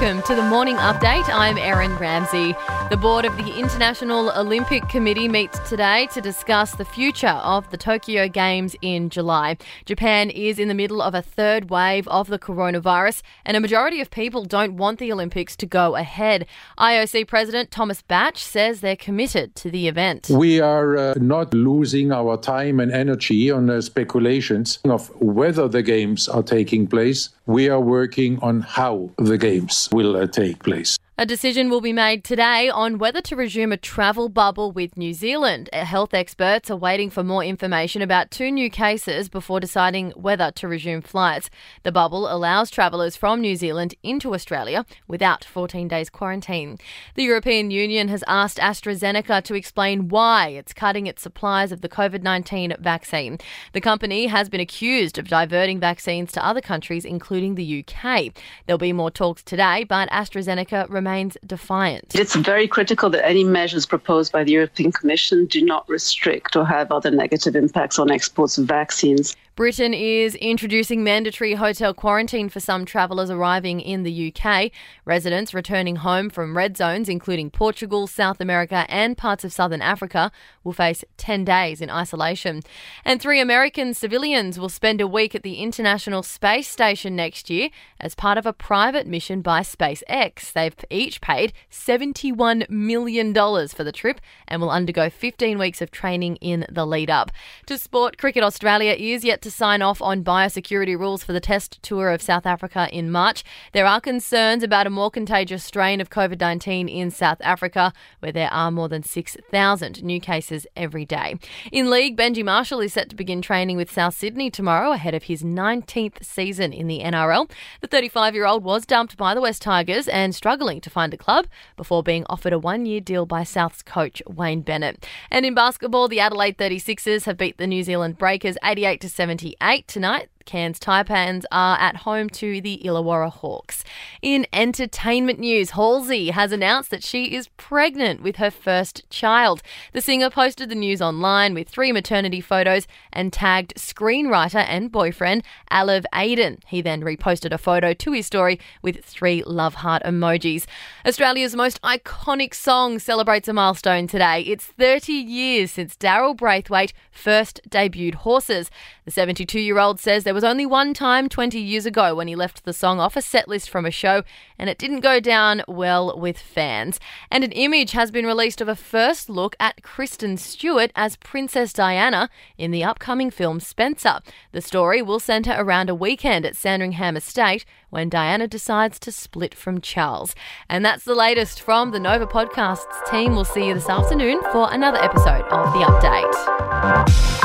Welcome to the morning update. I'm Erin Ramsey. The board of the International Olympic Committee meets today to discuss the future of the Tokyo Games in July. Japan is in the middle of a third wave of the coronavirus, and a majority of people don't want the Olympics to go ahead. IOC President Thomas Bach says they're committed to the event. We are uh, not losing our time and energy on uh, speculations of whether the games are taking place. We are working on how the games will uh, take place. A decision will be made today on whether to resume a travel bubble with New Zealand. Uh, health experts are waiting for more information about two new cases before deciding whether to resume flights. The bubble allows travellers from New Zealand into Australia without 14 days quarantine. The European Union has asked AstraZeneca to explain why it's cutting its supplies of the COVID 19 vaccine. The company has been accused of diverting vaccines to other countries, including the UK. There'll be more talks today, but AstraZeneca remains remains defiant. It's very critical that any measures proposed by the European Commission do not restrict or have other negative impacts on exports of vaccines. Britain is introducing mandatory hotel quarantine for some travellers arriving in the UK. Residents returning home from red zones, including Portugal, South America, and parts of southern Africa, will face 10 days in isolation. And three American civilians will spend a week at the International Space Station next year as part of a private mission by SpaceX. They've each paid $71 million for the trip and will undergo 15 weeks of training in the lead up. To sport, Cricket Australia is yet to to sign off on biosecurity rules for the test tour of South Africa in March. There are concerns about a more contagious strain of COVID 19 in South Africa, where there are more than 6,000 new cases every day. In league, Benji Marshall is set to begin training with South Sydney tomorrow ahead of his 19th season in the NRL. The 35 year old was dumped by the Wests Tigers and struggling to find a club before being offered a one year deal by South's coach Wayne Bennett. And in basketball, the Adelaide 36ers have beat the New Zealand Breakers 88 to 70 78 tonight. Cairns Taipans are at home to the Illawarra Hawks. In entertainment news, Halsey has announced that she is pregnant with her first child. The singer posted the news online with three maternity photos and tagged screenwriter and boyfriend Alev Aydin. He then reposted a photo to his story with three love heart emojis. Australia's most iconic song celebrates a milestone today. It's 30 years since Daryl Braithwaite first debuted Horses. The 72 year old says there was only one time 20 years ago when he left the song off a set list from a show and it didn't go down well with fans. And an image has been released of a first look at Kristen Stewart as Princess Diana in the upcoming film Spencer. The story will centre around a weekend at Sandringham Estate when Diana decides to split from Charles. And that's the latest from the Nova Podcasts team. We'll see you this afternoon for another episode of The Update.